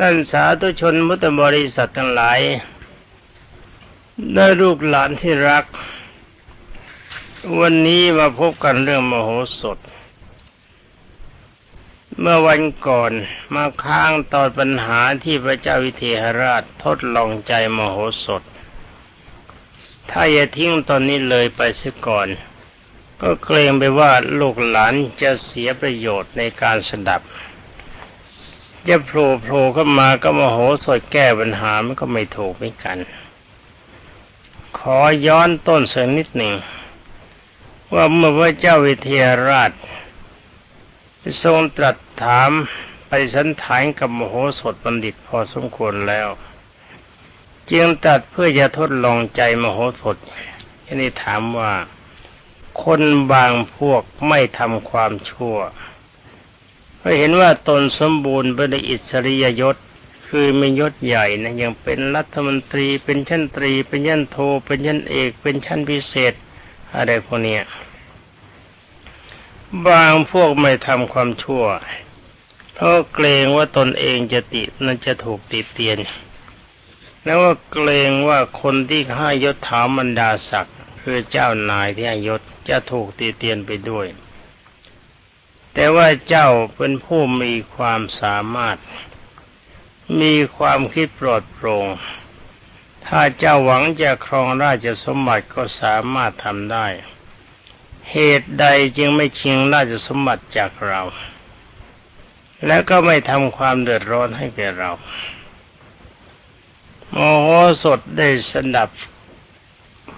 ท่านสาธุชนมุตบริษัททั้งหลายได้ลูกหลานที่รัก วันนี้มาพบกันเรื่องมโหสถ เมื่อวันก่อนมาค้างตอนปัญหาที่พระเจ้าวิเทหราชทดลองใจมโหสถ ถ้าอย่าทิ้งตอนนี้เลยไปเสียก่อน ก็เกรงไปว่าลูกหลานจะเสียประโยชน์ในการสดับ จะโผล่โผล่เข้ามาก็มาโหสดแก้ปัญหามันก็ไม่ถูกไม่กัน ขอย้อนต้นเสักนิดหนึ่ง ว่าเมื่อพระเจ้าวิเทหราชทรงตรัสถามไปสันถานกับมโหสถบัณฑิตพอสมควรแล้ว จึงตัดเพื่อจะทดลองใจมโหสถที่นี่ถามว่า คนบางพวกไม่ทำความชั่ว ราะเห็นว่าตนสมบูรณ์ไปในอิสริยยศ คือมียศใหญ่นะยังเป็นรัฐมนตรีเป็นชั้นตรี เป็นยันโท เป็นยันเอก เป็นชั้นพิเศษ อะไรพวกนี้บางพวกไม่ทำความชั่ว เพราะเกรงว่าตนเองจะตินั้นจะถูกติเตียน แล้วก็เกรงว่าคนที่ให้ยศถามันดาศักดิ์คือเจ้านายที่ให้ยศจะถูกติเตียนไปด้วย แต่ว่าเจ้าเป็นผู้มีความสามารถ มีความคิดปลอดโปร่ง ถ้าเจ้าหวังจะครองราชสมบัติก็สามารถทำได้ เหตุใดจึงไม่ชิงราชสมบัติจากเรา และก็ไม่ทำความเดือดร้อนให้แก่เราโมโหสดได้สดับ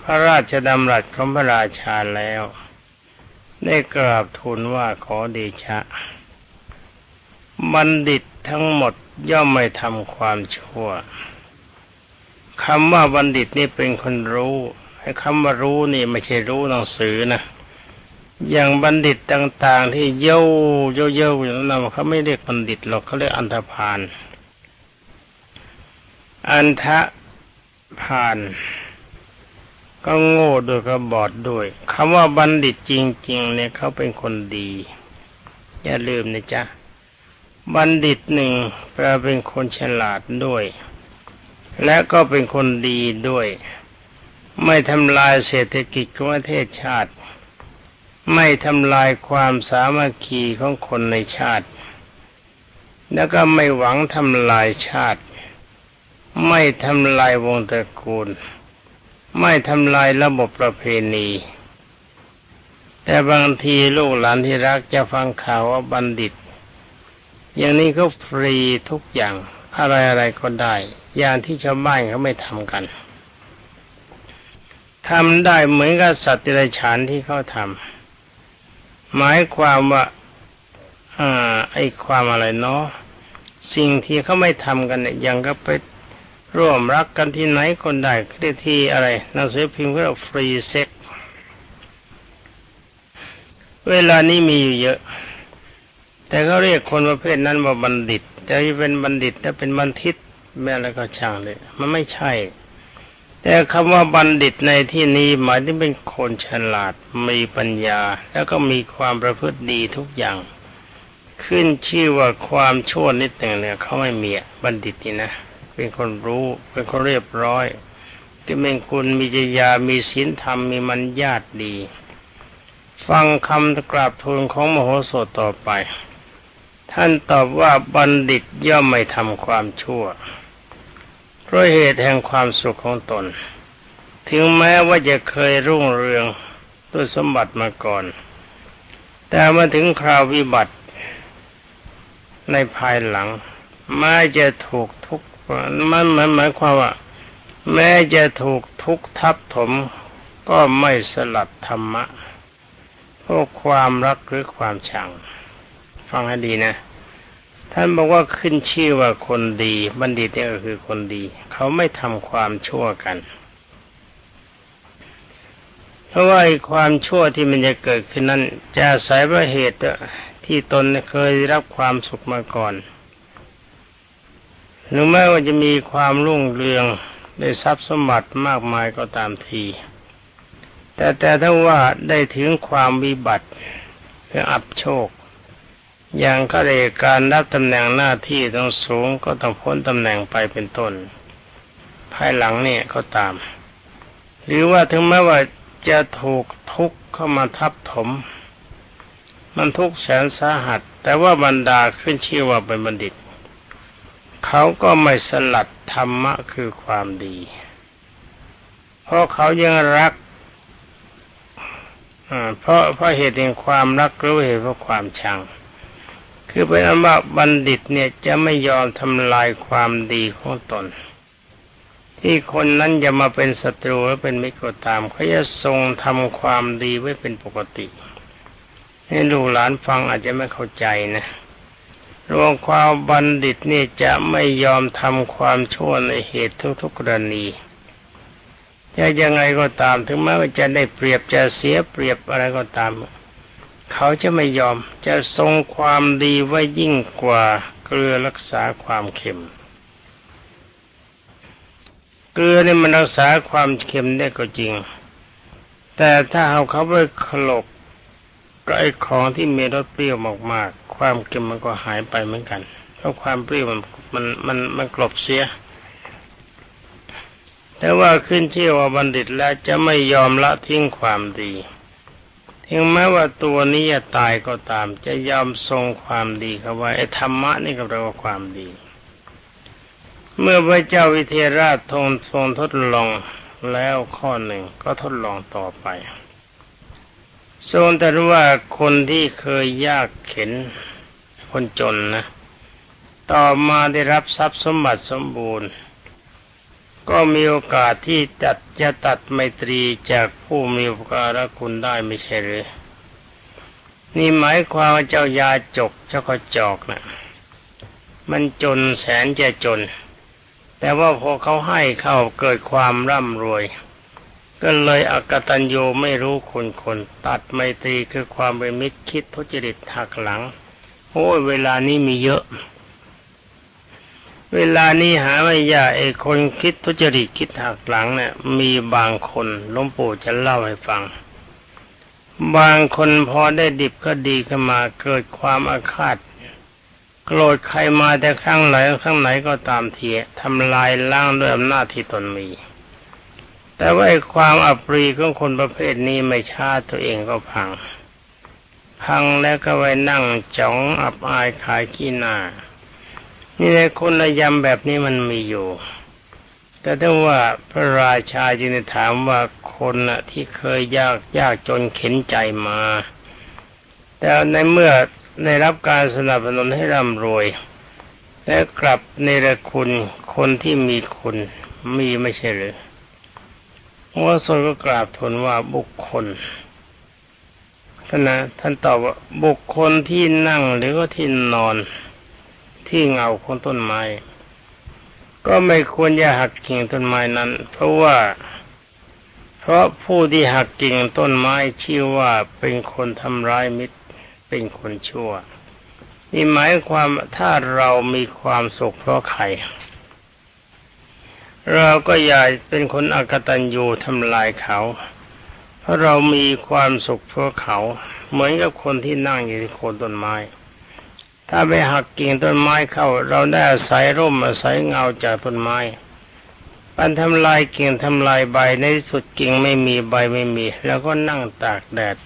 พระราชดำรัสของพระราชาแล้ว ได้กราบทูลว่าขอเดชะ บัณฑิตทั้งหมดย่อมไม่ทำความชั่วคำว่าบัณฑิตนี่เป็นคนรู้ไอ้คำว่ารู้นี่ไม่ใช่รู้หนังสือนะอย่างบัณฑิตต่างๆ ที่เย้าเย้าเย้าอย่างนั้นเขาไม่เรียกบัณฑิตหรอกเขาเรียกอันธพาลอันทะพาน ก็โง่ด้วยก็บอดด้วยคำว่าบัณฑิตจริง ๆ เนี่ยเขาเป็นคนดี อย่าลืมนะจ๊ะบัณฑิตหนึ่งแปลเป็นคนฉลาดด้วย และก็เป็นคนดีด้วย ไม่ทำลายเศรษฐกิจของประเทศชาติ ไม่ทำลายความสามัคคีของคนในชาติ แล้วก็ไม่หวังทำลายชาติ ไม่ทำลายวงตระกูล ไม่ทำลายระบบประเพณี แต่บางทีลูกหลานที่รักจะฟังข่าวว่าบัณฑิต อย่างนี้ก็ฟรีทุกอย่างอะไรอะไรก็ได้ อย่างที่ชาวบ้านเขาไม่ทำกันทำได้เหมือนกับสัตว์เดรัจฉานที่เขาทำหมายความว่าอ่าไอ้ความอะไรเนาะสิ่งที่เขาไม่ทำกันเนี่ยยังก็ไป ร่วมรักกันที่ไหนคนได้เรียกที่อะไรหนังสือพิมพ์ก็ free sex เวลานี้มีอยู่เยอะ แต่เขาเรียกคนประเภทนั้นว่าบัณฑิตจะเป็นบัณฑิตถ้าเป็นบัณฑิตแม่แล้วก็ช่างเลย มันไม่ใช่ แต่คำว่าบัณฑิตในที่นี้หมายถึงเป็นคนฉลาดมีปัญญา แล้วก็มีความประพฤติดีทุกอย่าง ขึ้นชื่อว่าความชั่วนิดหนึ่งเนี่ยเขาไม่มีบัณฑิตนี่นะ เป็นคนรู้ เป็นคนเรียบร้อยที่เป็นคุณมีจยามีศีลธรรมมีมัญญาติดี ฟังคำกราบทูลของมโหสถต่อไป ท่านตอบว่าบัณฑิตย่อมไม่ทำความชั่วเพราะเหตุแห่งความสุขของตน ถึงแม้ว่าจะเคยรุ่งเรืองด้วยสมบัติมาก่อน แต่มาถึงคราววิบัติในภายหลังไม่จะถูกทุก มันมันหมายความว่า แม้จะถูกทุกทับถม ก็ไม่สลัดธรรมะเพราะความรักหรือความชัง ฟังให้ดีนะท่านบอกว่าขึ้นชื่อว่าคนดี บัณฑิตนี่ก็คือคนดี เขาไม่ทำความชั่วกัน เพราะว่าความชั่วที่มันจะเกิดขึ้นนั้น จะอาศัยว่าเหตุที่ตนเคยรับความสุขมาก่อน หรือแม้ว่าจะมีความรุ่งเรืองได้ทรัพย์สมบัติมากมายก็ตามที แต่แต่ถ้าว่าได้ถึงความวิบัติหรืออับโชค อย่างข้าราชการรับตำแหน่งหน้าที่ต้องสูงก็ต้องพ้นตำแหน่งไปเป็นต้น ภายหลังเนี่ยก็ตาม หรือว่าถึงแม้ว่าจะถูกทุกข์เข้ามาทับถม มันทุกข์แสนสาหัส แต่ว่าบรรดาขึ้นชื่อว่าเป็นบัณฑิต เขาก็ไม่สลัดธรรมะคือความดี เพราะเขายังรักเพราะเพราะเหตุแห่งความรักหรือเหตุเพราะความชัง คือเป็นอันว่าบัณฑิตเนี่ยจะไม่ยอมทำลายความดีของตน ที่คนนั้นจะมาเป็นศัตรูหรือเป็นมิตรก็ตามเขาจะทรงทำความดีไว้เป็นปกติ ให้ลูกหลานฟังอาจจะไม่เข้าใจนะ รวมความบัณฑิตนี่จะไม่ยอมทำความชั่วในเหตุทุกๆกรณีจะยังไงก็ตามถึงแม้ว่าจะได้เปรียบจะเสียเปรียบอะไรก็ตาม เขาจะไม่ยอมจะทรงความดีไว้ยิ่งกว่าเกลือรักษาความเค็ม เกลือนี่มันรักษาความเค็มได้ก็จริง แต่ถ้าเอาเขาไปขลกก็ไอ้ของที่มีรสเปรี้ยวมากๆ ความเค็มมันก็หายไปเหมือนกัน เพราะความเปรี้ยวมันมันมันมันกลบเสีย แต่ว่าขึ้นชื่อว่าบัณฑิตแล้วจะไม่ยอมละทิ้งความดีถึงแม้ว่าตัวนี้จะตายก็ตาม จะยอมทรงความดีเขาไว้ไอ้ธรรมะนี่ก็แปลว่าความดี เมื่อพระเจ้าวิเทราชทรงทรงทดลองแล้วข้อหนึ่งก็ทดลองต่อไป ทรงแต่ว่าคนที่เคยยากเข็นคนจนนะ ต่อมาได้รับทรัพย์สมบัติสมบูรณ์ ก็มีโอกาสที่จัดจะตัดไมตรีจากผู้มีอุปการะคุณได้ไม่ใช่หรือนี่หมายความว่าเจ้ายาจกเจ้าก็จอกนะ่ะมันจนแสนจะจน แต่ว่าพอเขาให้เข้าเกิดความร่ำรวย ก็เลยอกตัญญูไม่รู้คุณคนตัดไมตรีคือความเป็นมิตรคิดทุจริตหักหลังโอ้ยเวลานี้มีเยอะ เวลานี้หาไม่ยากไอ้คนคิดทุจริตคิดหักหลังเนี่ยมีบางคนลวงปู่จะเล่าให้ฟัง บางคนพอได้ดิบก็ดีขึ้นมาเกิดความอาฆาตโกรธใครมาแต่ครั้งไหนครั้งไหนก็ตามเทียทำลายล้างด้วยอำนาจที่ตนมี แต่ว่าความอับปรีของคนประเภทนี้ไม่ช้าตัวเองก็พัง พังแล้วก็ไว้นั่งจ้องอับอายขายขี้หน้า นี่ในคนระยำแบบนี้มันมีอยู่ แต่ถ้าว่าพระราชาจึงถามว่าคนนะที่เคยยากยากจนเข็นใจมา แต่ในเมื่อได้รับการสนับสนุนให้ร่ำรวย แต่กลับในระคุณคนที่มีคุณมีไม่ใช่หรือ ว่าสนก็กราบทูลว่าบุคคลท่านนะท่านตอบว่าบุคคลที่นั่งหรือว่าที่นอน ที่เงาของต้นไม้ ก็ไม่ควรจะหักกิ่งต้นไม้นั้น เพราะว่า เพราะผู้ที่หักกิ่งต้นไม้ชื่อว่าเป็นคนทำร้ายมิตร เป็นคนชั่ว นี่หมายความถ้าเรามีความสุขเพราะใคร เราก็อย่าเป็นคนอกตัญญูทำลายเขา เพราะเรามีความสุขเพราะเขา เหมือนกับคนที่นั่งอยู่ที่โคนต้นไม้ ถ้าไปหักกิ่งต้นไม้เข้า เราได้อาศัยร่มอาศัยเงาจากต้นไม้ปันทำลายกิ่งทำลายใบในที่สุดกิ่งไม่มีใบไม่มี แล้วก็นั่งตากแดด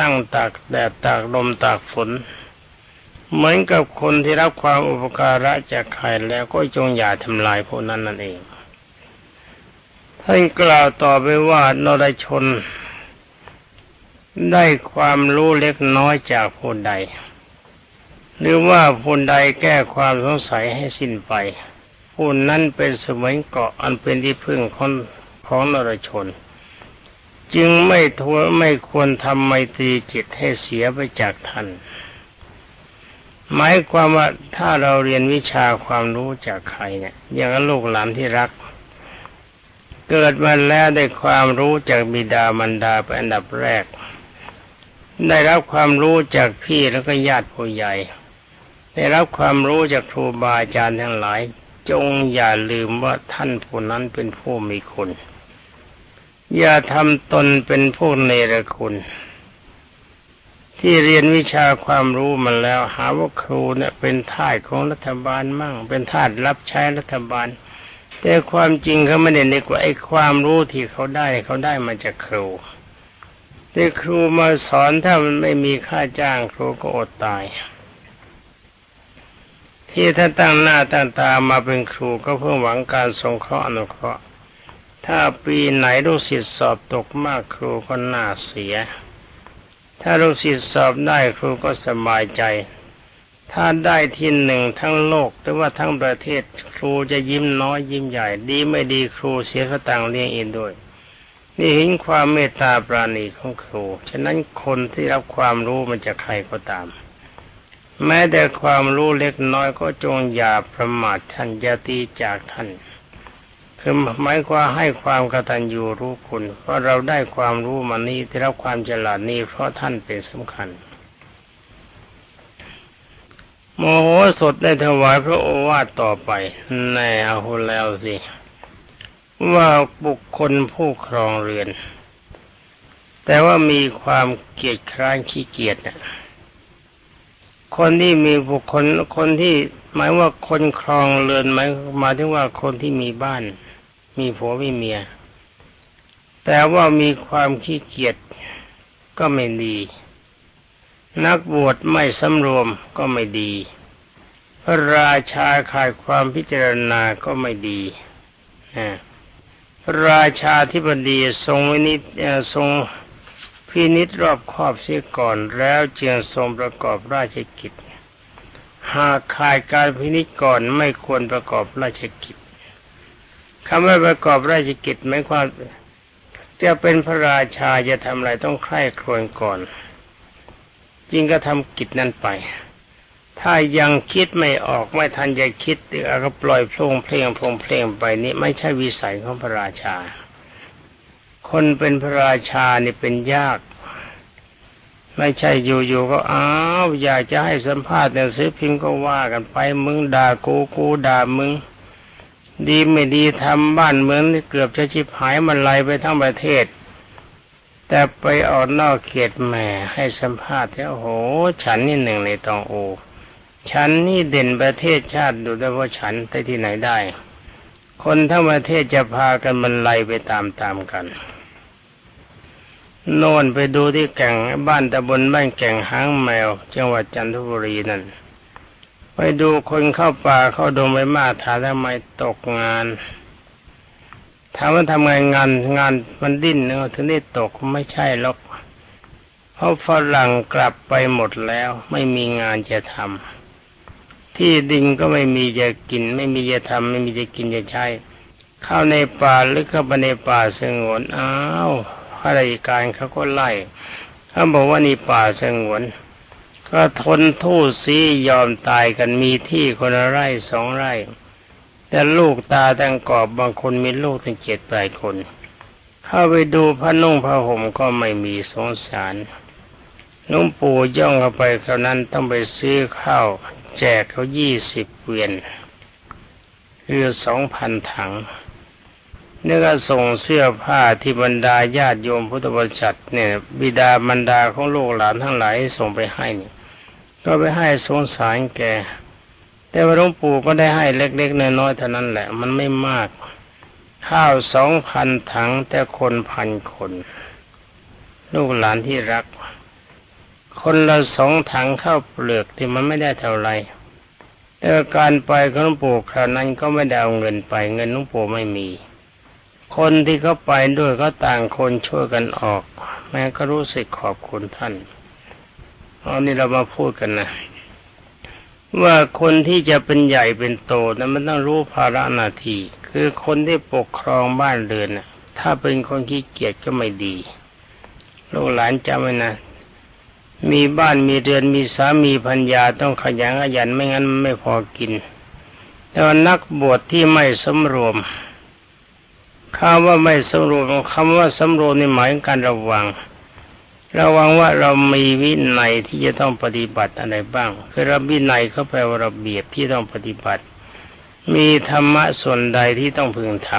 นั่งตากแดดตากลมตากฝน เหมือนกับคนที่รับความอุปการะจากใครแล้วก็จงอย่าทำลายพวกนั้นนั่นเองท่านกล่าวต่อไปว่านรชน ได้ความรู้เล็กน้อยจากผู้ใด หรือว่าผู้ใดแก้ความสงสัยให้สิ้นไป ผู้นั้นเป็นสมัยเกาะอันเป็นที่พึ่งของของนรชน จึงไม่ทัวไม่ควรทำไมตรีจิตให้เสียไปจากท่าน หมายความว่าถ้าเราเรียนวิชาความรู้จากใครเนี่ย อย่างลูกหลานที่รัก เกิดมาแล้วได้ความรู้จากบิดามารดาเป็นอันดับแรก ได้รับความรู้จากพี่แล้วก็ญาติผู้ใหญ่ ได้รับความรู้จากครูบาอาจารย์ทั้งหลาย จงอย่าลืมว่าท่านผู้นั้นเป็นผู้มีคุณ อย่าทำตนเป็นผู้เนรคุณ ที่เรียนวิชาความรู้มาแล้ว หาว่าครูเนี่ยเป็นทาสของรัฐบาลมั่ง เป็นทาสรับใช้รัฐบาล แต่ความจริงเขาไม่ได้นึกว่าไอ้ความรู้ที่เขาได้เขาได้มาจากครูแต่ครูมาสอนถ้ามันไม่มีค่าจ้างครูก็อดตาย ที่ท่านตั้งหน้าตั้งตามาเป็นครูก็เพื่อหวังการสงเคราะห์อนุเคราะห์ ถ้าปีไหนลูกศิษย์สอบตกมากครูก็น่าเสีย ถ้าลูกศิษย์สอบได้ครูก็สบายใจ ถ้าได้ที่หนึ่งทั้งโลกหรือว่าทั้งประเทศครูจะยิ้มน้อยยิ้มใหญ่ ดีไม่ดีครูเสียกตังเลี้ยงเองด้วย นี่เห็นความเมตตาปราณีของครู ฉะนั้นคนที่รับความรู้มันจะใครก็ตาม แม้แต่ความรู้เล็กน้อยก็จงอย่าประมาทท่านอย่าตีจากท่าน คือหมายความให้ความกตัญญูรู้คุณเพราะเราได้ความรู้มานี้ได้รับความฉลาดนี้เพราะท่านเป็นสำคัญ โมโหสดได้ถวายพระโอวาทต่อไปแน่เอาแล้วสิว่าบุคคลผู้ครองเรือน แต่ว่ามีความเกียจคร้านขี้เกียจน่ะคนที่มีบุคคลคนที่หมายว่าคนครองเรือนหมายหมายถึงว่าคนที่มีบ้าน มีผัวมีเมีย แต่ว่ามีความขี้เกียจก็ไม่ดี นักบวชไม่สำรวมก็ไม่ดี พระราชาขาดความพิจารณาก็ไม่ดีพระราชาธิบดีทรงวินิจทรงพินิจรอบครอบเสียก่อนแล้วจึงทรงประกอบราชกิจ หากขาดการพินิจก่อนไม่ควรประกอบราชกิจ คำว่าประกอบราชกิจหมายความจะเป็นพระราชาจะทำอะไรต้องใคร่ครวญก่อน จริงก็ทำกิจนั้นไป ถ้ายังคิดไม่ออกไม่ทันจะคิดก็ปล่อยพลงเพลงพลงเพลงไปนี่ไม่ใช่วิสัยของพระราชา คนเป็นพระราชานี่เป็นยาก ไม่ใช่อยู่ๆก็อ้าวอยากจะให้สัมภาษณ์หนังสือพิมพ์ก็ว่ากันไปมึงด่ากูกูด่ามึง ดีไม่ดีทำบ้านเมืองนี่เกือบจะชิบหายมันไหลไปทั้งประเทศ แต่ไปออกนอกเขตแหม่ให้สัมภาษณ์แล้วโห ฉันนี่หนึ่งในตองโอ ฉันนี่เด่นประเทศชาติดูได้ว่าฉันไปที่ไหนได้ คนทั้งประเทศจะพากันบรรลัยไปตามๆกันโน่นไปดูที่แก่งบ้านตะบนบ้านแก่งหางแมว จังหวัดจันทบุรีนั่น ไปดูคนเข้าป่าเข้าดงไปมาถามทำไมตกงานถามว่าทำไงงานงานมันดิ้นเนอะถึงได้ตกไม่ใช่หรอกเพราะฝรั่งกลับไปหมดแล้ว ไม่มีงานจะทำที่ดินก็ไม่มีจะกิน ไม่มีจะทำไม่มีจะกินจะใช้เข้าในป่าหรือเข้าไปในป่าสงวนอ้าวข้าราชการเขาก็ไล่เขาบอกว่านี่ป่าสงวน ก็ทนทู่ซียอมตายกันมีที่คนละไร่สองไร่ แต่ลูกตาตั้งกอบบางคนมีลูกถึงเจ็ดแปดคน เข้าไปดูพระนุ่งพระห่มก็ไม่มีสงสารหลุงปู่ย่องเข้าไปคราวนั้นต้องไปซื้อข้าวแจกเขายี่สิบเกวียนคือสองพันถังนี่ก็ส่งเสื้อผ้าที่บรรดาญาติโยมพุทธบริษัทเนี่ยบิดาบรรดาของลูกหลานทั้งหลายส่งไปให้นี่ ก็ไปให้สงสารแก แต่ว่าหลวงปู่ก็ได้ให้เล็ก ๆ น้อยๆเท่านั้นแหละ มันไม่มาก ข้าวสองพันถังแต่คนพันคน ลูกหลานที่รัก คนละสองถังข้าวเปลือกที่มันไม่ได้เท่าไรแต่การไปของหลวงปู่คราวนั้นก็ไม่ได้เอาเงินไปเงินหลวงปู่ไม่มี คนที่เขาไปด้วยก็ต่างคนช่วยกันออก แม้ก็รู้สึกขอบคุณท่าน เอานี่เรามาพูดกันนะ ว่าคนที่จะเป็นใหญ่เป็นโตนั้นมันต้องรู้ภาระหน้าที่คือคนที่ปกครองบ้านเรือนน่ะถ้าเป็นคนขี้เกียจก็ไม่ดีลูกหลานจำไว้นะมีบ้านมีเรือนมีสามีพัญญาต้องขยันขยันไม่งั้นมันไม่พอกิน แต่ว่านักบวชที่ไม่สำรวมคำว่าไม่สำรวมคำว่าสำรวมในหมายการระวัง ระวังว่าเรามีวินัยที่จะต้องปฏิบัติอะไรบ้างคือระวินัยเขาแปลว่าระเบียบที่ต้องปฏิบัติ มีธรรมะส่วนใดที่ต้องพึงท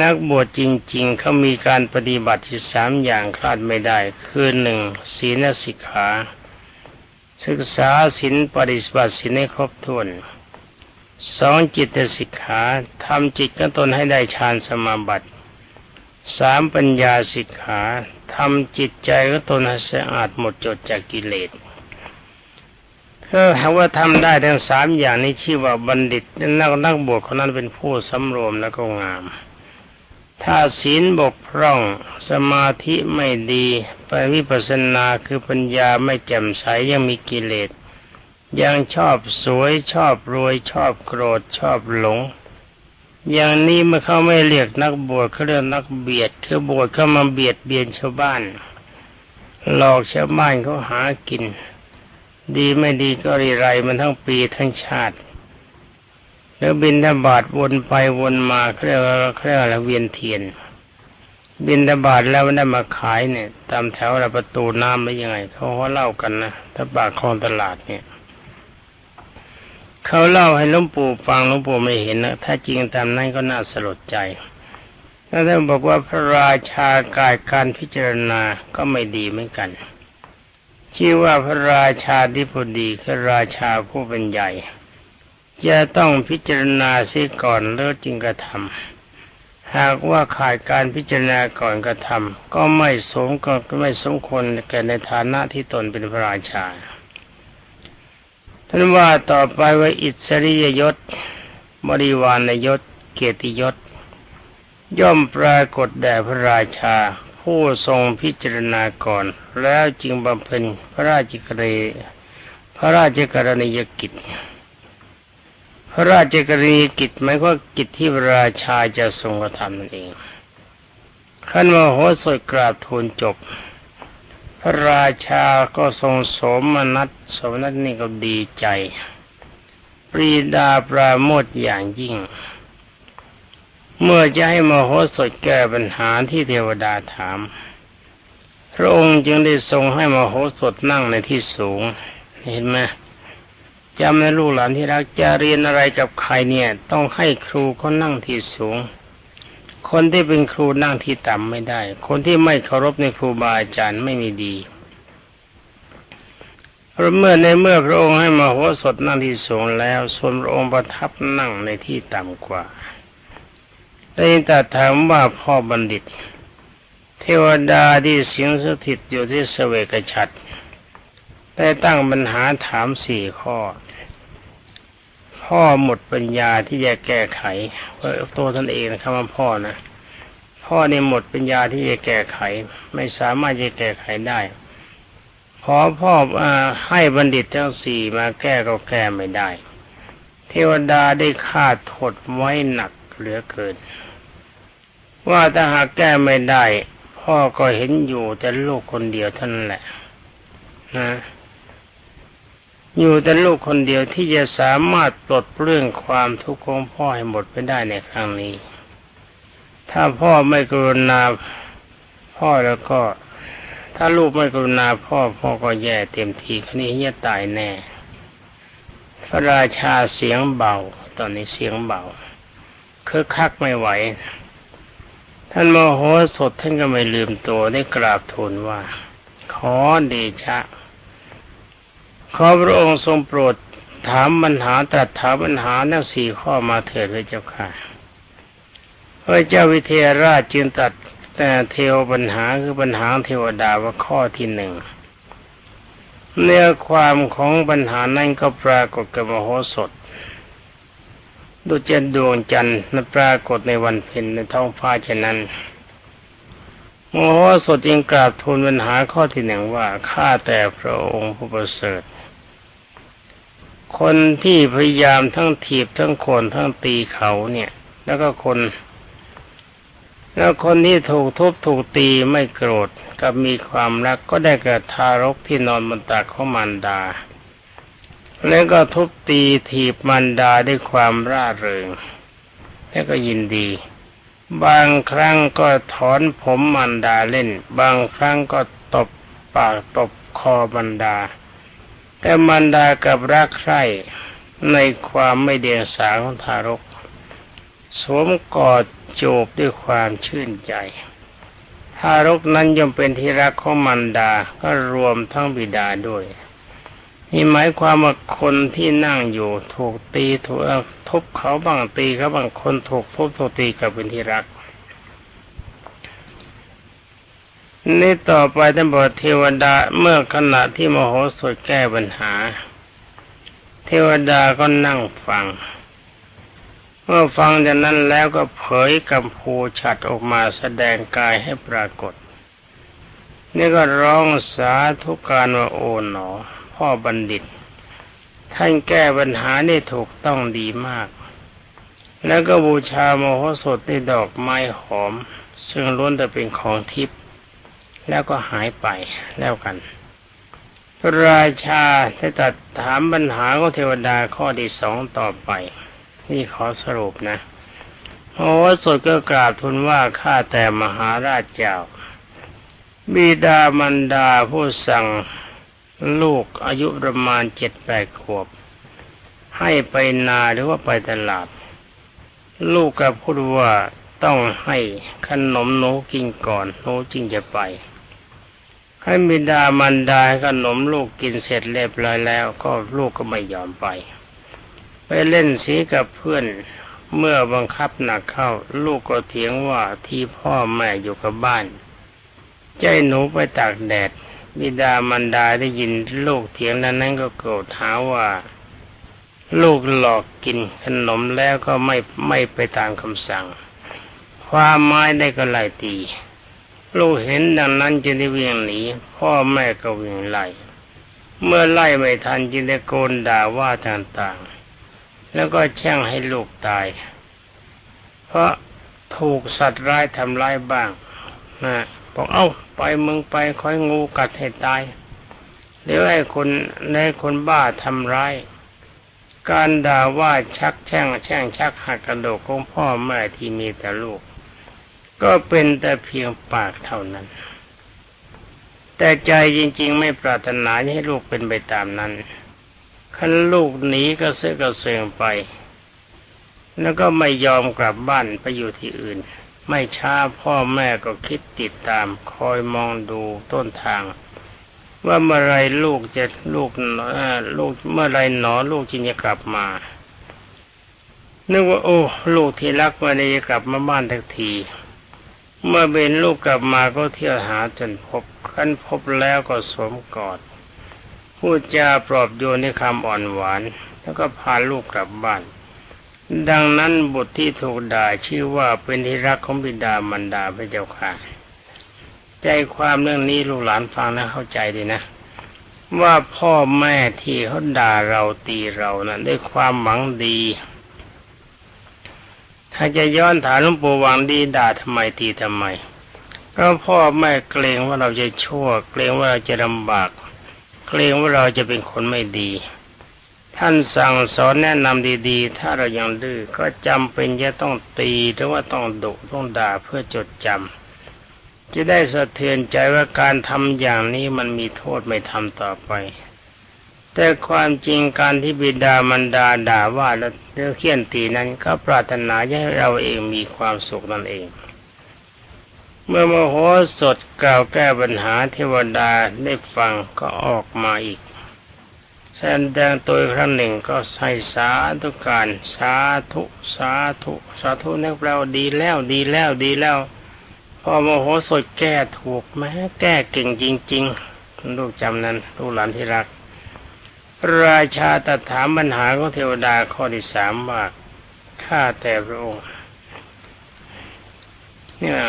นักบวชจริง ๆเขามีการปฏิบัติอยู่สามอย่างคลาดไม่ได้ คือหนึ่งศีลสิกขาศึกษาศีลปฏิบัติศีลให้ครบถ้วนสองจิตสิกขาทำจิตกับตนให้ได้ฌานสมาบัติ สามปัญญาสิกขาทำจิตใจของตนให้สะอาดหมดจดจากกิเลสถ้าหากว่าทำได้ทั้งสามอย่างนี้ชื่อว่าบัณฑิตนักนักบวชคนนั้นเป็นผู้สำรวมและก็งาม ถ้าศีลบกพร่องสมาธิไม่ดีไปวิปัสสนาคือปัญญาไม่แจ่มใสยังมีกิเลสยังชอบสวยชอบรวยชอบโกรธชอบหลง อย่างนี้เมื่อเขาไม่เรียกนักบวชเขาเรียกนักเบียดคือบวชเข้ามาเบียดเบียนชาวบ้าน หลอกชาวบ้านเขาหากิน ดีไม่ดีก็รีไรมันทั้งปีทั้งชาติ แล้วบินทบาทวนไปวนมาเขาเรียกว่าเขาเรียกอะไรเวียนเทียน บินทบาทแล้วได้มาขายเนี่ย ตามแถวระประตูน้ำไม่ยังไงเขาเล่ากันนะถ้าปากคลองตลาดเนี่ย เขาเล่าให้หลวงปู่ฟังหลวงปู่ไม่เห็นนะถ้าจริงตามนั้นก็น่าสลดใจแล้วท่านบอกว่าพระราชากายการพิจารณาก็ไม่ดีเหมือนกัน ชื่อว่าพระราชาธิบดีคือราชาผู้เป็นใหญ่จะต้องพิจารณาเสียก่อนแล้วจึงกระทำหากว่าขาดการพิจารณาก่อนกระทำก็ไม่สมก็ไม่สมควรแก่ในฐานะที่ตนเป็นพระราชา ท่านว่าต่อไปว่าอิสริยยศบริวารยศ เกียรติยศ ย่อมปรากฏแด่พระราชา ผู้ทรงพิจารณาก่อน แล้วจึงบำเพ็ญพระราชกรณีพระราชกรณียกิจ พระราชกรณียกิจหมายว่ากิจที่พระราชาจะทรงกระทำนั่นเองขั้นมโหสถกราบทูลจบ พระราชาก็ทรงสมนัตสมนัตนี่ก็ดีใจ ปรีดาปราโมทอย่างยิ่ง เมื่อจะให้มโหสถแก้ปัญหาที่เทวดาถาม พระองค์จึงได้ทรงให้มโหสถนั่งในที่สูง เห็นไหมจำในลูกหลานที่รักจะเรียนอะไรกับใครเนี่ย ต้องให้ครูเขานั่งที่สูง คนที่เป็นครูนั่งที่ต่ำไม่ได้ คนที่ไม่เคารพในครูบาอาจารย์ไม่มีดีเราเมื่อในเมื่อพระองค์ให้มาหัวสดนั่งที่สูงแล้ว ส่วนพระองค์ประทับนั่งในที่ต่ำกว่าได้แต่ถามว่าพ่อบัณฑิต เทวดาที่สียงสถิตอยู่ที่เสวกฉัตรได้ตั้งปัญหาถามสี่ข้อ พ่อหมดปัญญาที่จะแก้ไขตัวท่านเองนะคำว่าพ่อนะพ่อเนี่ยหมดปัญญาที่จะแก้ไข ไม่สามารถจะแก้ไขได้ขอพ่ออให้บัณฑิตทั้งสี่มาแก้ก็แก้ไม่ได้ เทวดาได้คาดโทษไว้หนักเหลือเกิน ว่าถ้าหากแก้ไม่ได้ พ่อก็เห็นอยู่แต่ลูกคนเดียวท่านแหละนะ อยู่แต่ลูกคนเดียวที่จะสามารถปลดเรื่องความทุกข์ของพ่อให้หมดไปได้ในครั้งนี้ ถ้าพ่อไม่กรุณาพ่อแล้วก็ ถ้าลูกไม่กรุณาพ่อพ่อก็แย่เต็มทีคนี้จะตายแน่ พระราชาเสียงเบา ตอนนี้เสียงเบาคือคักไม่ไหว ท่านโมโหสดท่านก็ไม่ลืมตัวได้กราบทูลว่า ขอเดชะ ขอพระองค์ทรงโปรดถามปัญหาตรัสถามปัญหาทั้งสี่ข้อมาเถิดพระเจ้าค่ะพระเจ้าวิเทหราชจึงตัดแต่เทวปัญหาคือปัญหาเทวดาว่าข้อที่หนึ่งเนื้อความของปัญหานั้นก็ปรากฏกับมโหสถดูเจนดวงจันทร์นั้นปรากฏในวันเพ็ญในท้องฟ้าเช่นนั้นโมโหสถจึงกราบทูลปัญหาข้อที่หนึ่งว่าข้าแต่พระองค์ผู้ประเสริฐ คนที่พยายามทั้งถีบทั้งโคนทั้งตีเขาเนี่ย แล้วก็คน แล้วคนที่ถูกทุบถูกตีไม่โกรธกับมีความรักก็ได้เกิดทารกที่นอนบนตักของมารดา แล้วก็ทุบตีถีบมารดาด้วยความร่าเริงแล้วก็ยินดี บางครั้งก็ถอนผมมารดาเล่น บางครั้งก็ตบปากตบคอมารดา แต่มันดากับรักใคร่ในความไม่เดียงสาของทารก สวมกอดจูบด้วยความชื่นใจ ทารกนั้นย่อมเป็นที่รักของมันดาก็รวมทั้งบิดาด้วยนี่หมายความว่าคนที่นั่งอยู่ถูกตีถูกทุบเขาบ้างตีเขาบางคนถูกทุบถูกตีกับเป็นที่รัก นี่ต่อไปท่านบอกเทวดาเมื่อขณะที่มโหสถแก้ปัญหา เทวดาก็นั่งฟัง เมื่อฟังจากนั้นแล้วก็เผยกัมพูฉัดออกมาแสดงกายให้ปรากฏ นี่ก็ร้องสาธุการว่าโอ๋หนอ พ่อบัณฑิต ท่านแก้ปัญหาได้ถูกต้องดีมาก แล้วก็บูชาโมโหสถด้วยดอกไม้หอม ซึ่งล้วนแต่เป็นของทิพย์ แล้วก็หายไปแล้วกันราชาได้ตัดถามปัญหาของเทวดาข้อที่สองต่อไป นี่ขอสรุปนะโอ้สดก็กราบทูลว่าข้าแต่มหาราชเจ้า บิดามันดาผู้สั่งลูกอายุประมาณเจ็ดแปดขวบ ให้ไปนาหรือว่าไปตลาด ลูกก็พูดว่าต้องให้ขนมหนูกินก่อนหนูจึงจะไป ให้บิดามันดาขนมลูกกินเสร็จเรียบร้อยแล้ว ก็ลูกก็ไม่ยอมไป ไปเล่นสีกับเพื่อนเมื่อบังคับหนักเข้า ลูกก็เถียงว่าที่พ่อแม่อยู่กับบ้าน ใจหนูไปตากแดดบิดามันดาได้ยินลูกเถียงนั้นนั้นก็โกรธหาว่า ลูกหลอกกินขนมแล้วก็ไม่ไม่ไปตามคำสั่ง ความไม้ได้ก็ไล่ตี ลูกเห็นดังนั้นจึงได้วิ่งหนีพ่อแม่ก็วิ่งไล่ เมื่อไล่ไม่ทันจึงได้โกนด่าว่าต่างๆ แล้วก็แช่งให้ลูกตาย เพราะถูกสัตว์ร้ายทำร้ายบ้างนะบอกเอ้าไปมึงไปคอยงูกัดให้ตายเดี๋ยวให้คนให้คนบ้าทำร้าย การด่าว่าชักแช่งแช่งชักหักกระโดกของพ่อแม่ที่มีแต่ลูก ก็เป็นแต่เพียงปากเท่านั้น แต่ใจจริง ๆ ไม่ปรารถนาให้ลูกเป็นไปตามนั้นขันลูกหนีก็เสือกระเสืองไป แล้วก็ไม่ยอมกลับบ้านไปอยู่ที่อื่น ไม่ช้าพ่อแม่ก็คิดติดตามคอยมองดูต้นทาง ว่าเมื่อไรลูกจะลูกเอ่อลูกเมื่อไรหนอลูกจึงจะกลับมานึกว่าโอ้ ลูกที่รักวันนี้จะกลับมาบ้านทักที เมื่อเบนลูกกลับมาก็เที่ยวหาจนพบขั้นพบแล้วก็สวมกอดพูดจาปลอบโยนด้วยคำอ่อนหวาน แล้วก็พาลูกกลับบ้าน ดังนั้นบุตรที่ถูกด่าชื่อว่าเป็นที่รักของบิดามารดาพระเจ้าค่ะ ใจความเรื่องนี้ลูกหลานฟังนะเข้าใจดีนะ ว่าพ่อแม่ที่เขาด่าเราตีเรานะ่ะด้วยความหวังดี ถ้าจะย้อนถามหลวงปู่วังดีด่าทำไมตีทำไม เพราะพ่อแม่เกรงว่าเราจะชั่ว เกรงว่าเราจะลำบาก เกรงว่าเราจะเป็นคนไม่ดี ท่านสั่งสอนแนะนำดีๆ ถ้าเรายังดื้อก็จำเป็นจะต้องตีหรือว่าต้องดุต้องด่าเพื่อจดจำจะได้สะเทือนใจว่าการทำอย่างนี้มันมีโทษไม่ทำต่อไป แต่ความจริงการที่บิดามันดาด่าว่าและเขี่ยนตีนั้นก็ปรารถนาให้เราเองมีความสุขนั่นเอง เมื่อมโหสถกล่าวแก้ปัญหาเทวดาได้ฟังก็ออกมาอีกแสดงตัวครั้งหนึ่งก็ใส่สาธุการ สาธุสาธุสาธุนักเราดีแล้วดีแล้วดีแล้ว พอโมโหสดแก้ถูกแม้แก้เก่งจริง ๆ ลูกจำนั้นลูกหลานที่รัก ราชาตรัสถามปัญหาของเทวดาข้อที่สามว่าข้าแต่พระองค์นี่ไง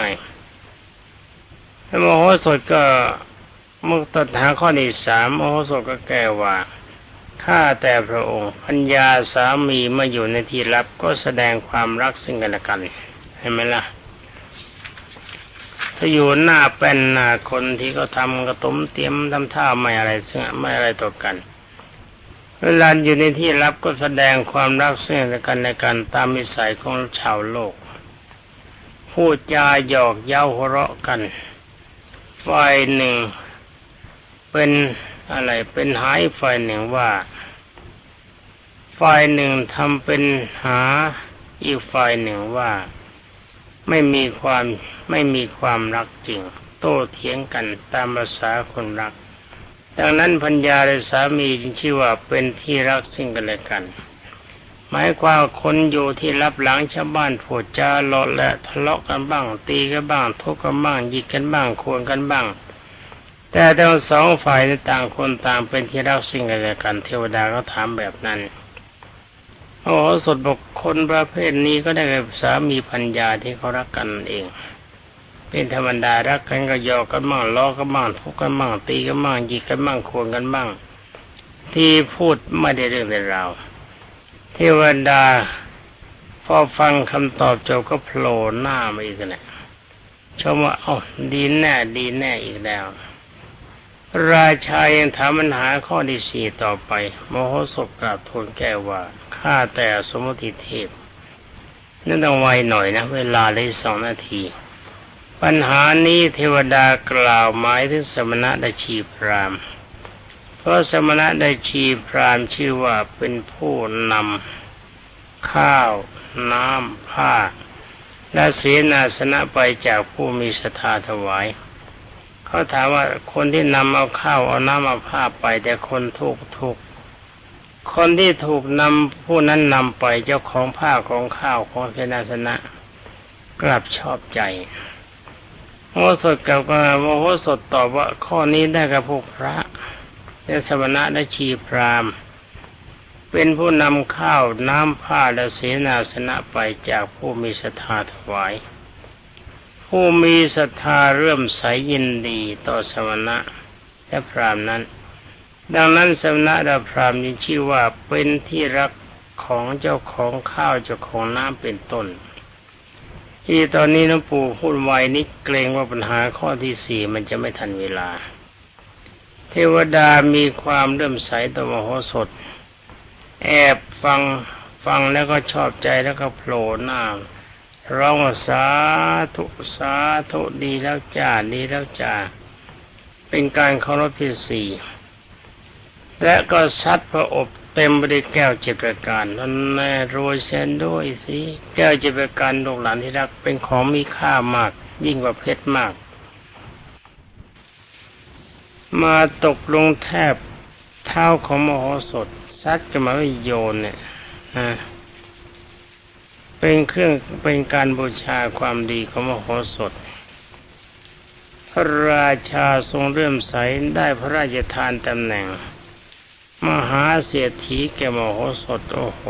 แล้โมโหสดก็มื่อตรัสถาข้อที่สามโมโหสดก็แก้ว่าข้าแต่พระองค์พัญญาสามีมาอยู่ในที่ลับก็แสดงความรักซึ่งกันและกันเห็นไหมล่ะถ้าอยู่หน้าเป็นหน้าคนที่เขาทำกระตุ้มเตรียมทำท่าไม่อะไรซึ่งไม่อะไรต่อกัน เวลาอยู่ในที่ลับก็แสดงความรักซึ่งกันและกันตามมิสัยของชาวโลก พูดจาหยอกเย้าหัวเราะกัน ฝ่ายหนึ่ง เป็นอะไรเป็นหายฝ่ายหนึ่งว่า ฝ่ายหนึ่งทำเป็นหาอีกฝ่ายหนึ่งว่า ไม่มีความไม่มีความรักจริง โต้เถียงกันตามภาษาคนรัก ดังนั้นพัญญาและสามีจึงชื่อว่าเป็นที่รักซึ่งกันและกัน หมายความคนอยู่ที่รับหลังชาวบ้านผูดจาหลอและทะเลาะกันบ้าง ตีกันบ้างทุกข์กันบ้างหยิกกันบ้างควงกันบ้าง แต่ทั้งสองฝ่ายต่างคนต่างเป็นที่รักซึ่งกันและกัน เทวดาก็ถามแบบนั้นโอ้สดบอกคนประเภทนี้ก็ได้กับสามีพัญญาที่เขารักกันเอง เป็นธรรมดารักกันก็ยอกกันบ้างล้อกันบ้างทุกกันบ้างตีกันบ้างหยิกกันบ้างควงกันบ้าง ที่พูดไม่ได้เรื่องในราวเทวดาพอฟังคำตอบจบก็โผล่หน้ามาอีกนะชมว่าอ๋อดีแน่ดีแน่อีกแล้ว ราชายังถามปัญหาข้อที่สี่ต่อไป มโหสพกราบทูลแก้ว่าข้าแต่สมมติเทพนั่นต้องไวหน่อยนะ เวลาเลยสองนาที ปัญหานี้เทวดากล่าวหมายถึงสมณะดชีพราม เพราะสมณะดชีพรามชื่อว่าเป็นผู้นำข้าว น้ำผ้า และเสนาสนะไปจากผู้มีศรัทธาถวาย เขาถามว่าคนที่นำเอาข้าวเอาน้ำเอาผ้าไปแต่คนถูกถูกคนที่ถูกนำผู้นั้นนำไปเจ้าของผ้าของข้าวของเสนาสนะ กลับชอบใจ โมโสดกับโมโหสดตอบว่าข้อนี้ได้กับพวกพระและสมณะและชีพรามณ์ เป็นผู้นำข้าวน้ำผ้าและเสนาสนะไปจากผู้มีศรัทธาถวาย ผู้มีศรัทธาเริ่มใสยินดีต่อสมณะและพรามนั้น ดังนั้นสมณะและพรามนี้ชื่อว่าเป็นที่รักของเจ้าของข้าวเจ้าของน้ำเป็นต้น ที่ตอนนี้หลวงปู่พูดไวนิดเกรงว่าปัญหาข้อที่สี่มันจะไม่ทันเวลา เทวดามีความเริ่มใสต่อมโหสถ แอบฟังฟังแล้วก็ชอบใจแล้วก็โผล่หน้าร้องสาธุสาธุดีแล้วจ้าดีแล้วจ้าเป็นการเคารพที่สี่ และก็ซัดพระอบเต็มไปด้วยแก้วเจ็ดประการนั่นแน่รวยเซนด้วยสิแก้วเจ็ดประการลูกหลานที่รักเป็นของมีค่ามาก ยิ่งกว่าเพชรมาก มาตกลงแทบเท้าของมโหสถซัดกันมาไม่โยนเนี่ยอ่าเป็นเครื่องเป็นการบูชาความดีของมโหสถ พระราชาทรงเริ่มใสได้พระราชทานตำแหน่ง มหาเศรษฐีแก่มโหสถโอ้โห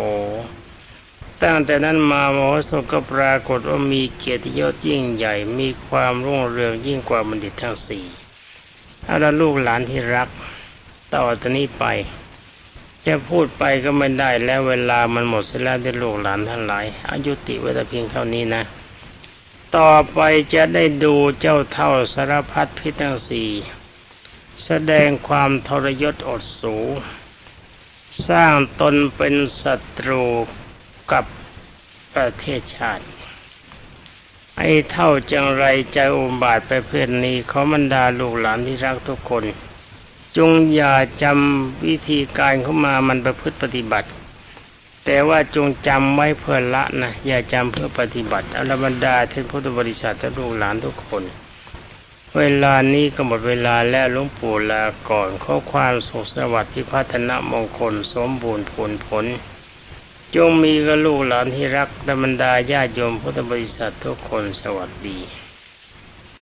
ตั้งแต่นั้นมามโหสถก็ปรากฏว่ามีเกียรติยศยิ่งใหญ่ มีความรุ่งเรืองยิ่งกว่าบัณฑิตทั้งสี่เอาละลูกหลานที่รัก ต่อตอนนี้ไป จะพูดไปก็ไม่ได้แล้วเวลามันหมดเสียแล้วที่ลูกหลานท่านหลาย อายุติไว้แต่เพียงเท่านี้นะ ต่อไปจะได้ดูเจ้าเท่าสารพัดพิษทั้งสี่แสดงความทรยศอดสู สร้างตนเป็นศัตรูกับประเทศชาติ ไอ้เท่าจังไรใจอุบาทไปเพื่อนนี้ขอบรรดาลูกหลานที่รักทุกคน จงอย่าจำวิธีการเข้ามามันประพฤติปฏิบัติ แต่ว่าจงจำไว้เพื่อละนะอย่าจำเพื่อปฏิบัติอรบรรดาท่านพุทธบริษัทและลูกหลานทุกคน เวลานี้ก็หมดเวลาแล้วหลวงปู่ลาก่อนข้อความสุขสวัสดิ์พิพัฒนมงคลสมบูรณ์ผลผล จงมีกับลูกหลานที่รักและบรรดาญาติโยมพุทธบริษัททุกคนสวัสดี